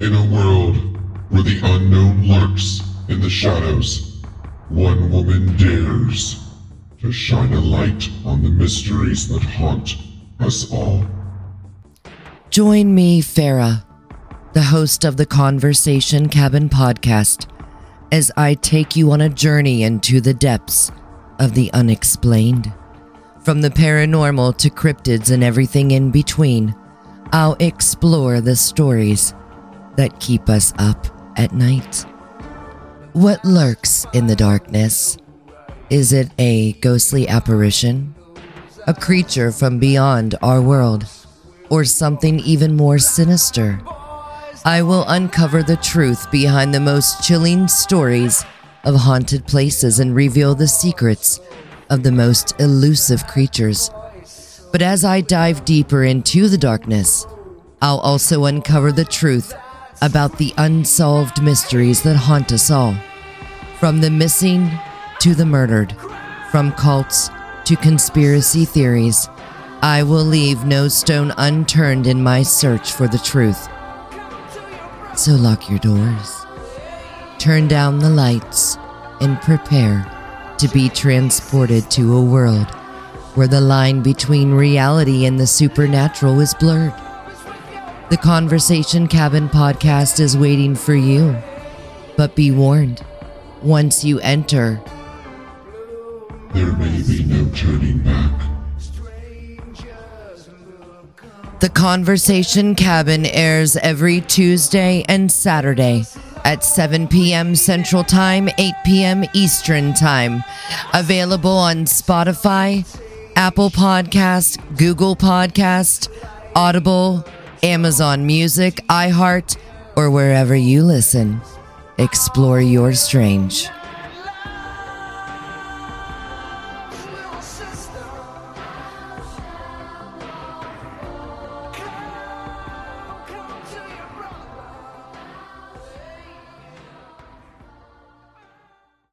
In a world where the unknown lurks in the shadows, one woman dares to shine a light on the mysteries that haunt us all. Join me, Farah, the host of the Conversation Cabin podcast, as I take you on a journey into the depths of the unexplained. From the paranormal to cryptids and everything in between, I'll explore the stories that keep us up at night. What lurks in the darkness? Is it a ghostly apparition? A creature from beyond our world? Or something even more sinister? I will uncover the truth behind the most chilling stories of haunted places and reveal the secrets of the most elusive creatures. But as I dive deeper into the darkness, I'll also uncover the truth about the unsolved mysteries that haunt us all. From the missing to the murdered, from cults to conspiracy theories, I will leave no stone unturned in my search for the truth. So lock your doors, turn down the lights, and prepare to be transported to a world where the line between reality and the supernatural is blurred. The Conversation Cabin podcast is waiting for you. But be warned once you enter, There may be no turning back. The Conversation Cabin airs every Tuesday and Saturday at 7 p.m. Central Time, 8 p.m. Eastern Time. Available on Spotify, Apple Podcast, Google Podcast, Audible, Amazon Music, iHeart, or wherever you listen. Explore your strange.